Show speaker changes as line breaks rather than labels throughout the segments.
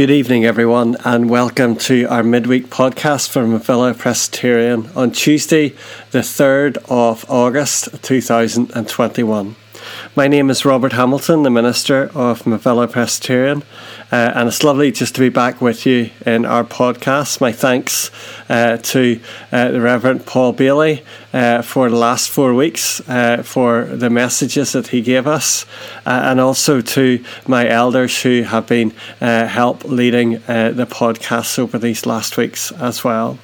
Good evening, everyone, and welcome to our midweek podcast from Villa Presbyterian on Tuesday, the 3rd of August 2021. My name is Robert Hamilton, the minister of Mavilla Presbyterian, uh, and it's lovely just to be back with you in our podcast. My thanks uh, to uh, the Reverend Paul Bailey uh, for the last four weeks uh, for the messages that he gave us, uh, and also to my elders who have been help leading the podcast over these last weeks as well.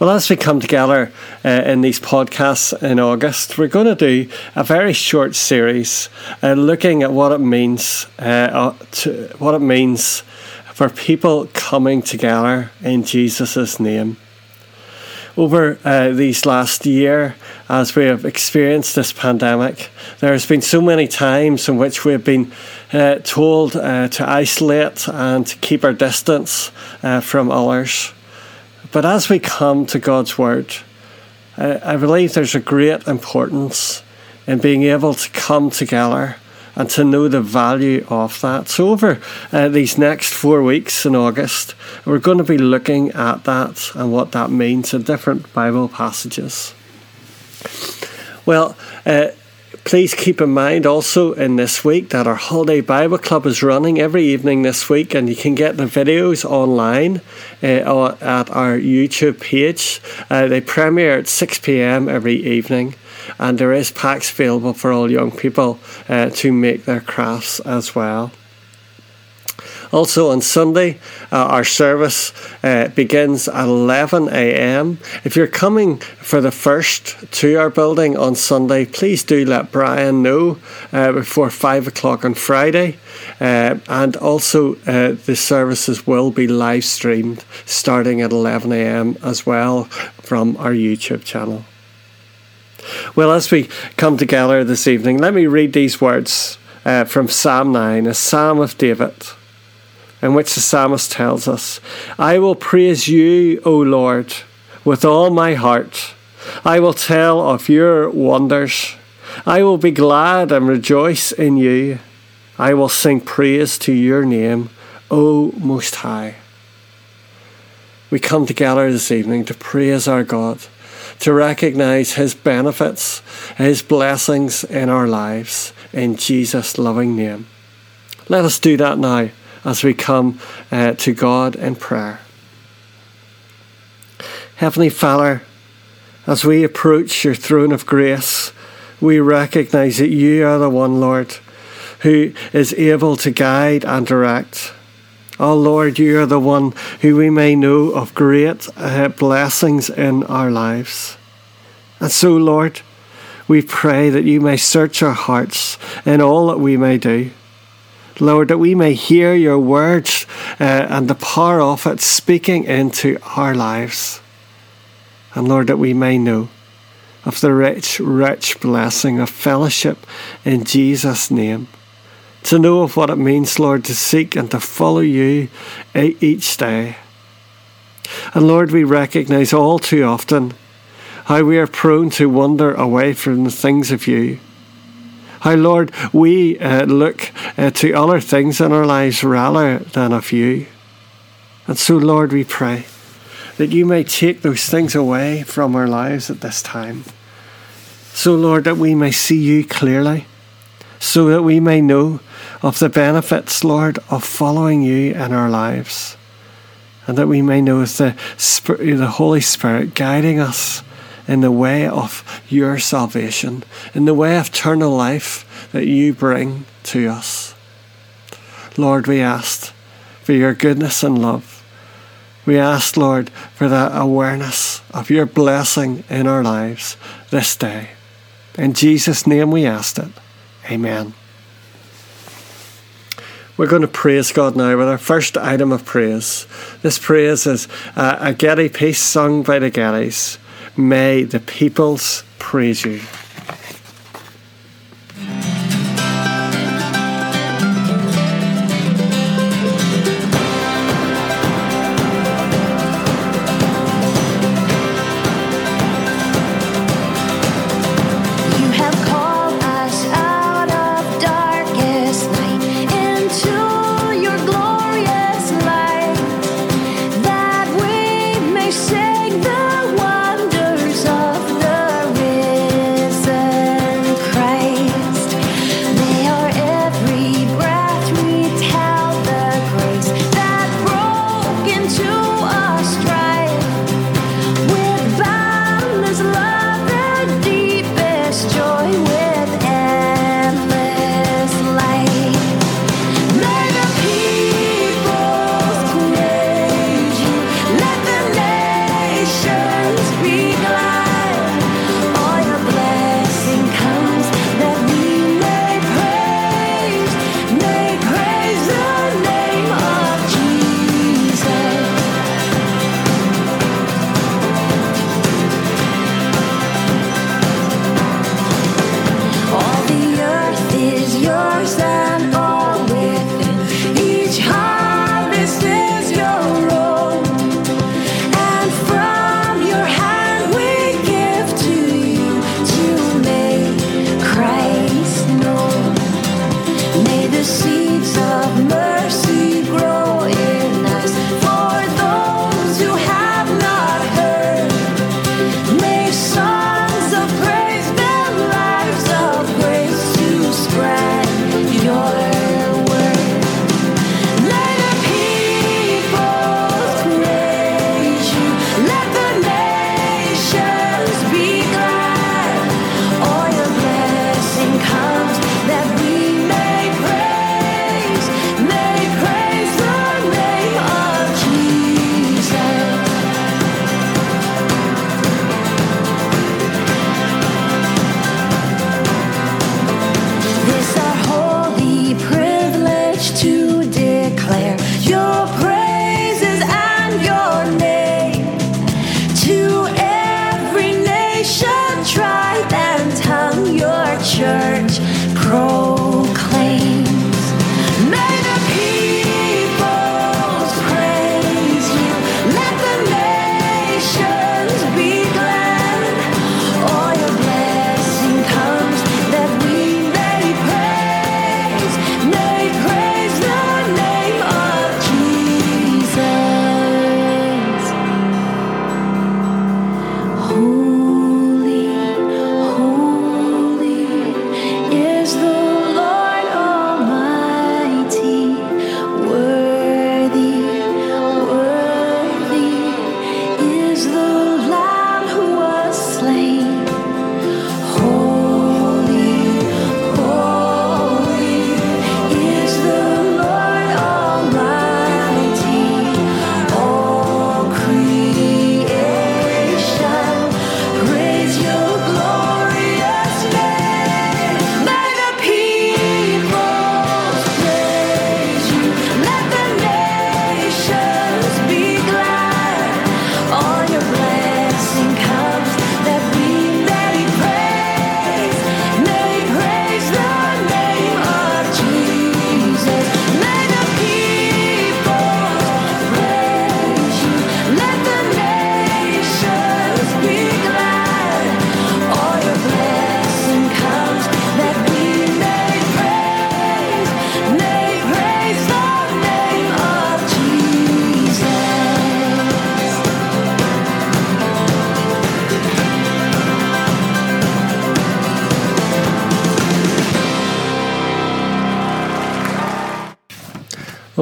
Well, as we come together uh, in these podcasts in August, we're going to do a very short series uh, looking at what it means, uh, uh to, what it means for people coming together in Jesus' name. Over uh, these last year, as we have experienced this pandemic, there has been so many times in which we have been uh, told to isolate and to keep our distance from others. But as we come to God's Word, I, I believe there's a great importance in being able to come together and to know the value of that. So, over uh, these next four weeks in August, we're going to be looking at that and what that means in different Bible passages. Well, uh, Please keep in mind also in this week that our Holiday Bible Club is running every evening this week, and you can get the videos online uh, at our YouTube page. Uh, they premiere at 6 pm every evening, and there is packs available for all young people uh, to make their crafts as well. Also on Sunday, uh, our service uh, begins at 11 a.m. If you're coming for the first to our building on Sunday, please do let Brian know uh, before 5 o'clock on Friday. Uh, and also, uh, the services will be live streamed starting at 11 a.m. as well from our YouTube channel. Well, as we come together this evening, let me read these words uh, from Psalm 9, a psalm of David in which the psalmist tells us, I will praise you, O Lord, with all my heart. I will tell of your wonders. I will be glad and rejoice in you. I will sing praise to your name, O Most High. We come together this evening to praise our God, to recognize His benefits, His blessings in our lives, in Jesus' loving name. Let us do that now as we come uh, to God in prayer. Heavenly Father, as we approach your throne of grace, we recognize that you are the one, Lord, who is able to guide and direct. Oh Lord, you are the one who we may know of great uh, blessings in our lives. And so, Lord, we pray that you may search our hearts in all that we may do. Lord, that we may hear your words uh, and the power of it speaking into our lives. And Lord, that we may know of the rich, rich blessing of fellowship in Jesus' name. To know of what it means, Lord, to seek and to follow you each day. And Lord, we recognize all too often how we are prone to wander away from the things of you how, Lord, we uh, look uh, to other things in our lives rather than of you. And so, Lord, we pray that you may take those things away from our lives at this time. So, Lord, that we may see you clearly, so that we may know of the benefits, Lord, of following you in our lives, and that we may know of the, the Holy Spirit guiding us in the way of your salvation, in the way of eternal life that you bring to us. Lord, we ask for your goodness and love. We ask, Lord, for that awareness of your blessing in our lives this day. In Jesus' name we ask it. Amen. We're going to praise God now with our first item of praise. This praise is a Getty piece sung by the Gettys. May the peoples praise you.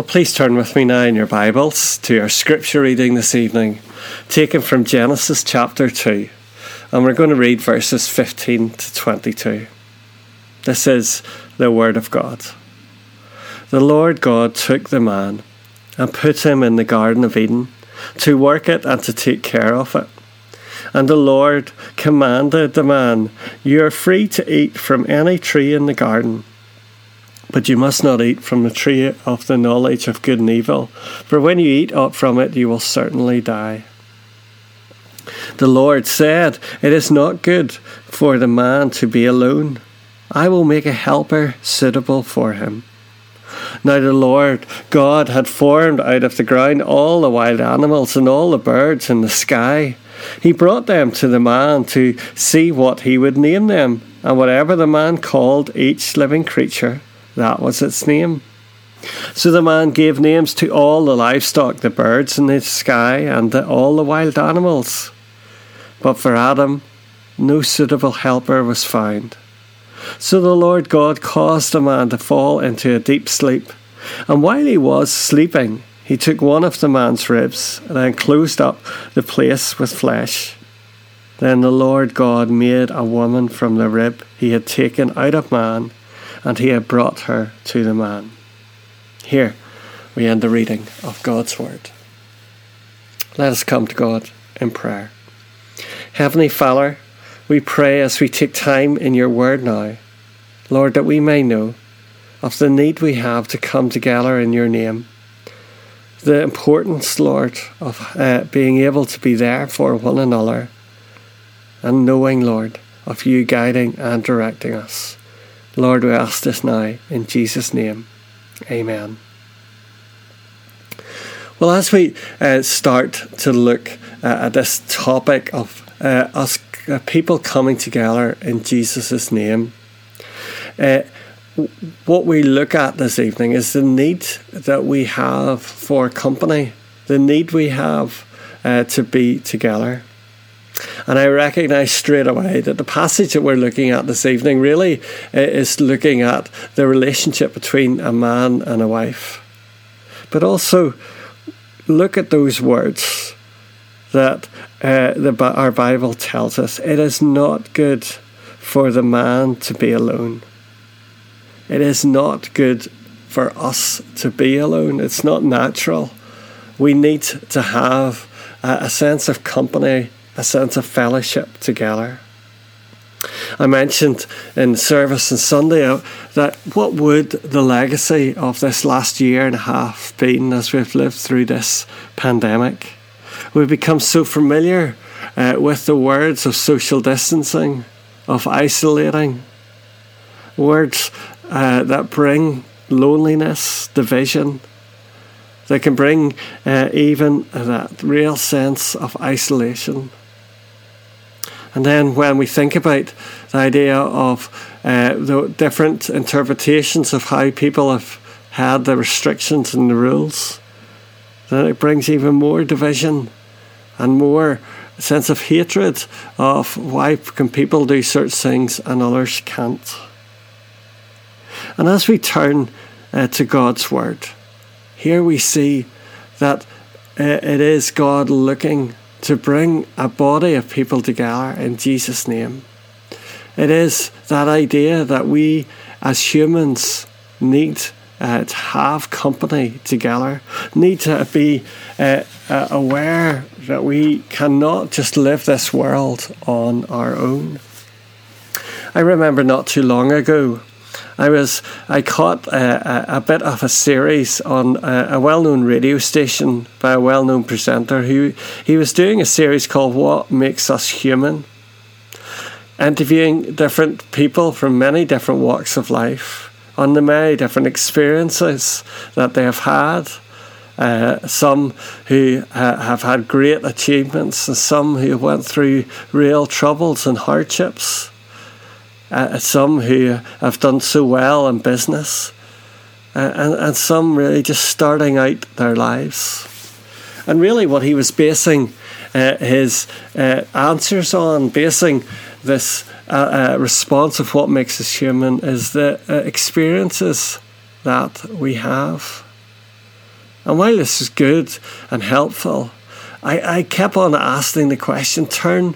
Well, please turn with me now in your Bibles to our scripture reading this evening, taken from Genesis chapter 2. And we're going to read verses 15 to 22. This is the Word of God. The Lord God took the man and put him in the Garden of Eden to work it and to take care of it. And the Lord commanded the man, You are free to eat from any tree in the garden but you must not eat from the tree of the knowledge of good and evil, for when you eat up from it, you will certainly die. The Lord said, It is not good for the man to be alone. I will make a helper suitable for him. Now the Lord God had formed out of the ground all the wild animals and all the birds in the sky. He brought them to the man to see what he would name them, and whatever the man called each living creature, that was its name. So the man gave names to all the livestock, the birds in the sky, and the, all the wild animals. But for Adam, no suitable helper was found. So the Lord God caused the man to fall into a deep sleep. And while he was sleeping, he took one of the man's ribs and then closed up the place with flesh. Then the Lord God made a woman from the rib he had taken out of man and he had brought her to the man. Here we end the reading of God's Word. Let us come to God in prayer. Heavenly Father, we pray as we take time in your Word now, Lord, that we may know of the need we have to come together in your name. The importance, Lord, of uh, being able to be there for one another and knowing, Lord, of you guiding and directing us. Lord, we ask this now in Jesus' name. Amen. Well, as we uh, start to look uh, at this topic of uh, us uh, people coming together in Jesus' name, uh, what we look at this evening is the need that we have for company, the need we have uh, to be together. And I recognize straight away that the passage that we're looking at this evening really is looking at the relationship between a man and a wife. But also, look at those words that uh, the, our Bible tells us. It is not good for the man to be alone. It is not good for us to be alone. It's not natural. We need to have a, a sense of company, a sense of fellowship together. I mentioned in service on Sunday that what would the legacy of this last year and a half been as we've lived through this pandemic? We've become so familiar uh, with the words of social distancing, of isolating, words uh, that bring loneliness, division, they can bring uh, even that real sense of isolation. And then when we think about the idea of uh, the different interpretations of how people have had the restrictions and the rules, then it brings even more division and more sense of hatred of why can people do certain things and others can't. And as we turn uh, to God's Word, here we see that uh, it is God looking to bring a body of people together in Jesus' name. It is that idea that we as humans need uh, to have company together, need to be uh, uh, aware that we cannot just live this world on our own. I remember not too long ago I was I caught a, a, a bit of a series on a, a well-known radio station by a well-known presenter who he was doing a series called "What Makes Us Human," interviewing different people from many different walks of life on the many different experiences that they have had. Uh, some who uh, have had great achievements, and some who went through real troubles and hardships uh, some who have done so well in business, uh, and, and some really just starting out their lives. And really, what he was basing uh, his uh, answers on, basing this uh, uh, response of what makes us human, is the experiences that we have. And while this is good and helpful, I, I kept on asking the question turn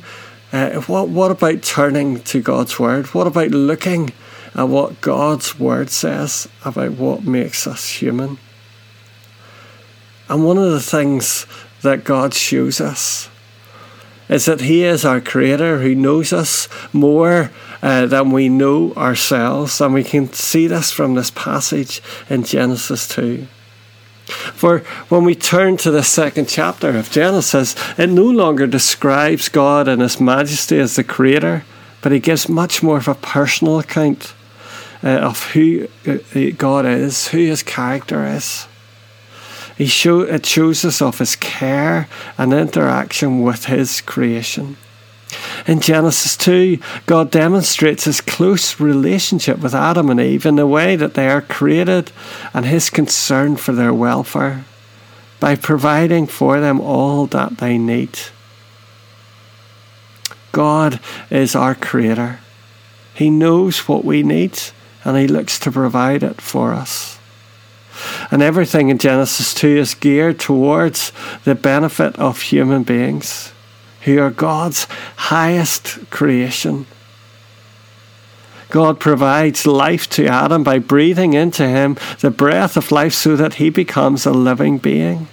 uh, what, what about turning to God's Word? What about looking at what God's Word says about what makes us human? And one of the things that God shows us is that He is our Creator who knows us more uh, than we know ourselves. And we can see this from this passage in Genesis 2. For when we turn to the second chapter of Genesis, it no longer describes God and His majesty as the Creator, but He gives much more of a personal account uh, of who uh, God is, who His character is. He show, it shows us of His care and interaction with His creation. In Genesis 2, God demonstrates his close relationship with Adam and Eve in the way that they are created and his concern for their welfare by providing for them all that they need. God is our Creator. He knows what we need and He looks to provide it for us. And everything in Genesis 2 is geared towards the benefit of human beings who are God's highest creation. God provides life to Adam by breathing into him the breath of life so that he becomes a living being.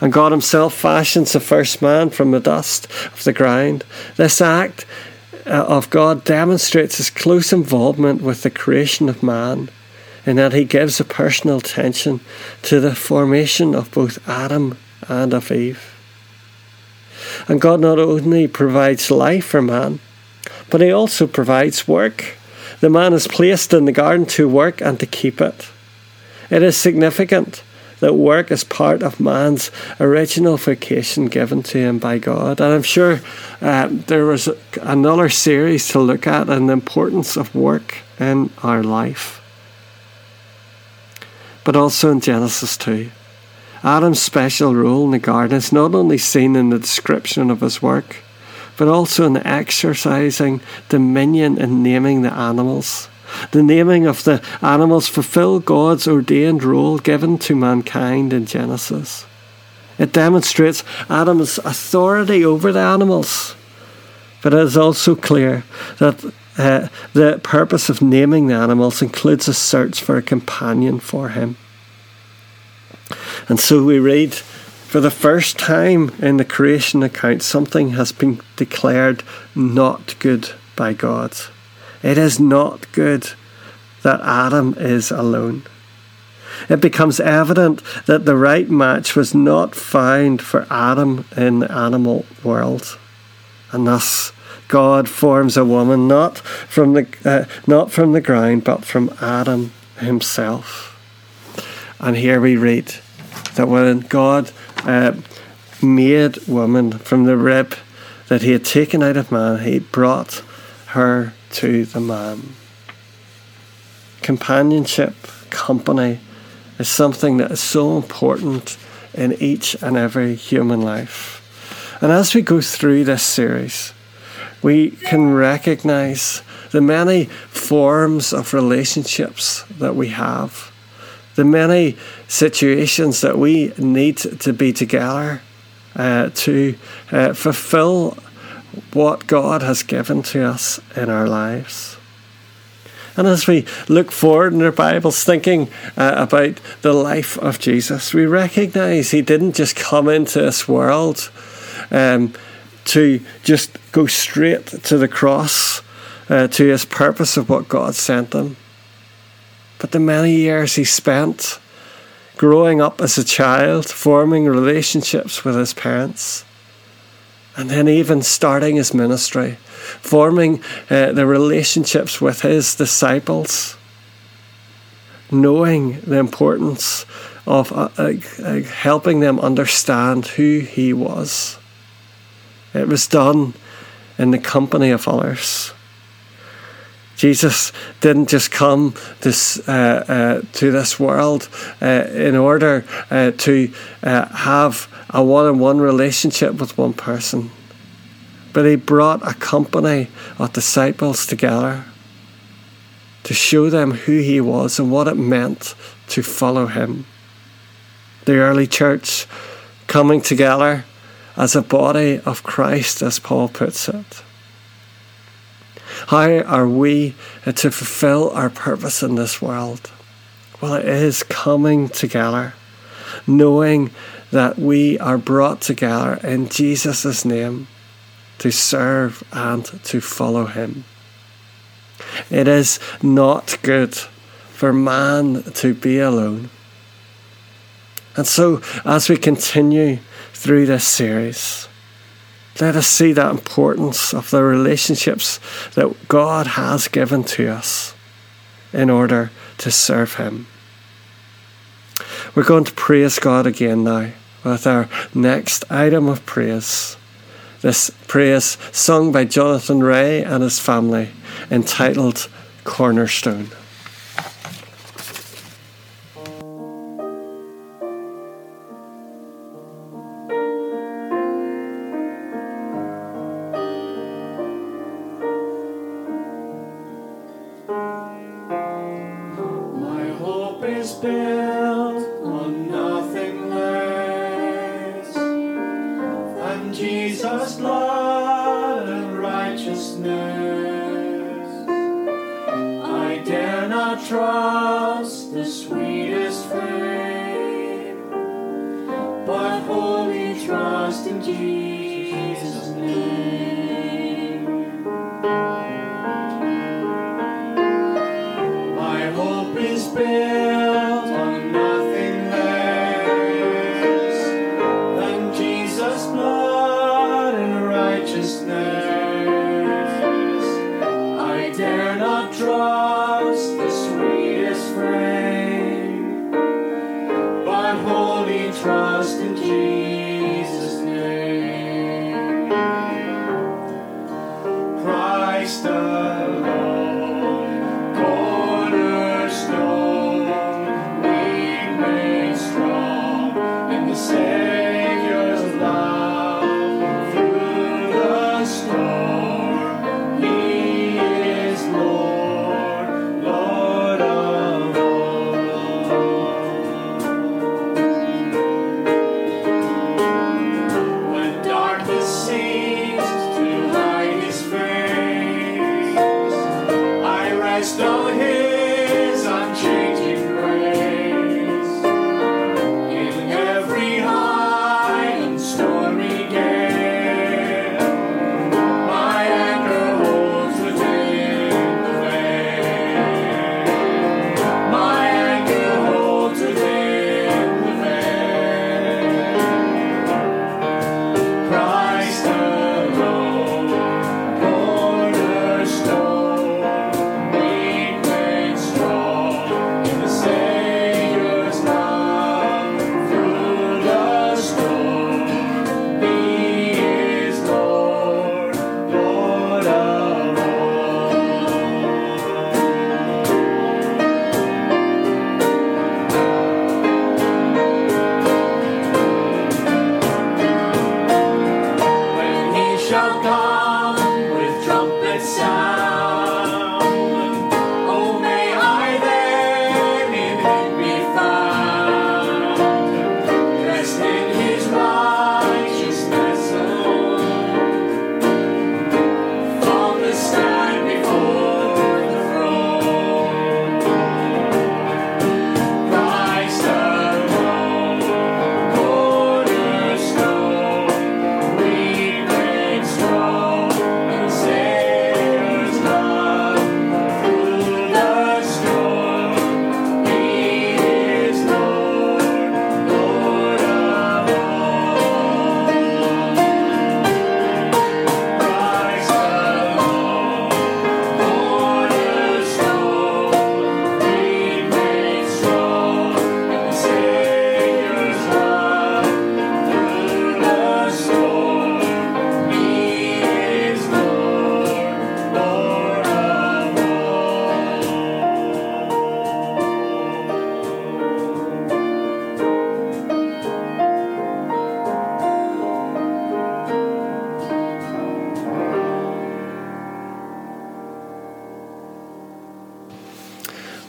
And God Himself fashions the first man from the dust of the ground. This act uh, of God demonstrates His close involvement with the creation of man, in that He gives a personal attention to the formation of both Adam and of Eve. And God not only provides life for man, but He also provides work. the man is placed in the garden to work and to keep it. It is significant that work is part of man's original vocation given to him by God. And I'm sure uh, there was another series to look at and the importance of work in our life. But also in Genesis 2. Adam's special role in the garden is not only seen in the description of his work, but also in exercising dominion in naming the animals the naming of the animals fulfill God's ordained role given to mankind in Genesis. It demonstrates Adam's authority over the animals. But it is also clear that uh, the purpose of naming the animals includes a search for a companion for him. And so we read for the first time in the creation account, something has been declared not good by God. It is not good that Adam is alone. It becomes evident that the right match was not found for Adam in the animal world. And thus, God forms a woman not from the, uh, not from the ground, but from Adam himself. And here we read that when God uh, made woman from the rib that he had taken out of man, he brought her to the man. Companionship, company, is something that is so important in each and every human life. And as we go through this series, we can recognize the many forms of relationships that we have, the many situations that we need to be together uh, to uh, fulfill what God has given to us in our lives. And as we look forward in our Bibles, thinking uh, about the life of Jesus, we recognize he didn't just come into this world um, to just go straight to the cross, uh, to his purpose of what God sent him. But the many years he spent growing up as a child, forming relationships with his parents, and then even starting his ministry, forming uh, the relationships with his disciples, knowing the importance of uh, uh, uh, helping them understand who he was. It was done in the company of others. Jesus didn't just come this, uh, uh, to this world uh, in order uh, to have a one on one relationship with one person, but he brought a company of disciples together to show them who he was and what it meant to follow him. The early church coming together as a body of Christ, as Paul puts it. How are we to fulfill our purpose in this world? Well, it is coming together, knowing that we are brought together in Jesus' name to serve and to follow Him. It is not good for man to be alone. And so, as we continue through this series, let us see that importance of the relationships that God has given to us in order to serve Him. We're going to praise God again now with our next item of praise. This praise sung by Jonathan Ray and his family, entitled Cornerstone.
Righteousness. trust the sweetest friend.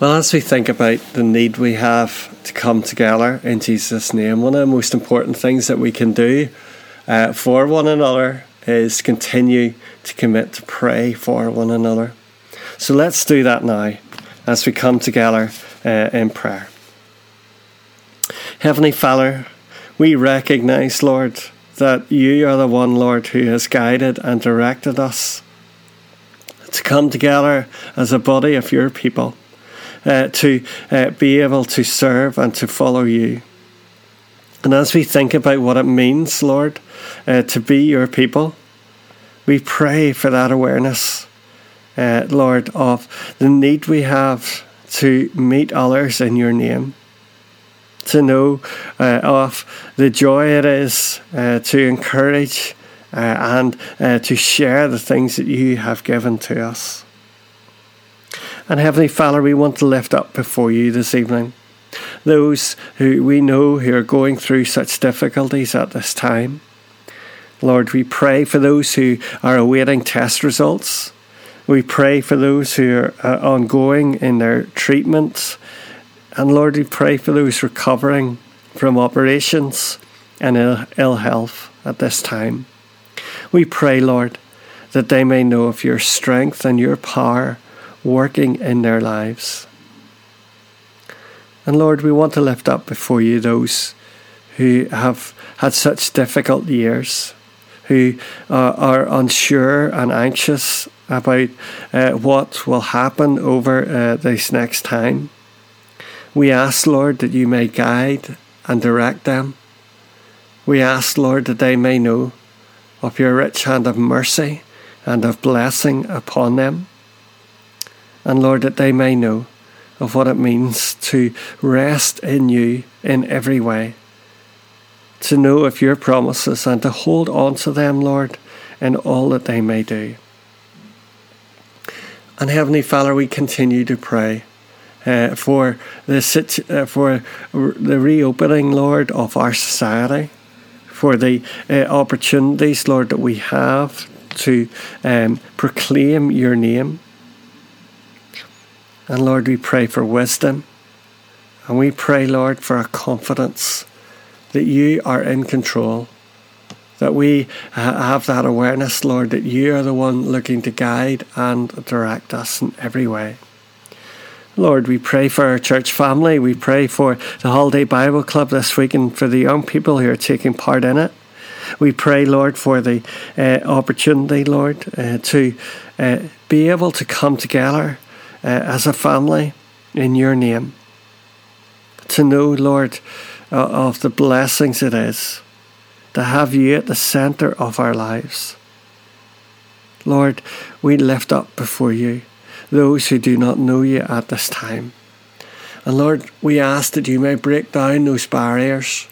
Well, as we think about the need we have to come together in Jesus' name, one of the most important things that we can do uh, for one another is continue to commit to pray for one another. So let's do that now as we come together uh, in prayer. Heavenly Father, we recognize, Lord, that you are the one, Lord, who has guided and directed us to come together as a body of your people, uh, to uh, be able to serve and to follow you. And as we think about what it means, Lord, uh, to be your people, we pray for that awareness, uh, Lord, of the need we have to meet others in your name. To know uh, of the joy it is uh, to encourage uh, and uh, to share the things that you have given to us. And Heavenly Father, we want to lift up before you this evening those who we know who are going through such difficulties at this time. Lord, we pray for those who are awaiting test results. We pray for those who are uh, ongoing in their treatments. And Lord, we pray for those recovering from operations and Ill, Ill health at this time. We pray, Lord, that they may know of your strength and your power working in their lives. And Lord, we want to lift up before you those who have had such difficult years, who uh, are unsure and anxious about uh, what will happen over uh, this next time. We ask, Lord, that you may guide and direct them. We ask, Lord, that they may know of your rich hand of mercy and of blessing upon them. And Lord, that they may know of what it means to rest in you in every way, to know of your promises and to hold on to them, Lord, in all that they may do. And Heavenly Father, we continue to pray. Uh, for the uh, for the reopening, Lord, of our society, for the uh, opportunities, Lord, that we have to um, proclaim your name, and Lord, we pray for wisdom. And we pray, Lord, for a confidence that you are in control. That we have that awareness, Lord, that you are the one looking to guide and direct us in every way. Lord, we pray for our church family. We pray for the Holiday Bible Club this week and for the young people who are taking part in it. We pray, Lord, for the uh, opportunity, Lord, uh, to uh, be able to come together uh, as a family in your name. To know, Lord, uh, of the blessings it is to have you at the centre of our lives. Lord, we lift up before you those who do not know you at this time. And Lord, we ask that you may break down those barriers,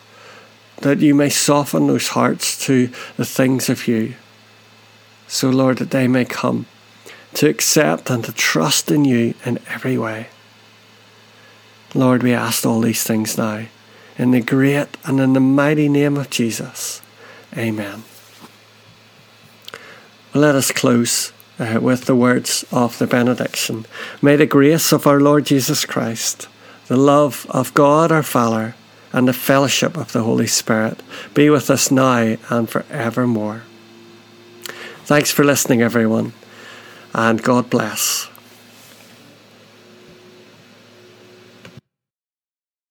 that you may soften those hearts to the things of you. So, Lord, that they may come to accept and to trust in you in every way. Lord, we ask all these things now in the great and in the mighty name of Jesus. Amen. Let us close uh, with the words of the benediction. May the grace of our Lord Jesus Christ, the love of God our Father, and the fellowship of the Holy Spirit be with us now and forevermore. Thanks for listening, everyone and God bless.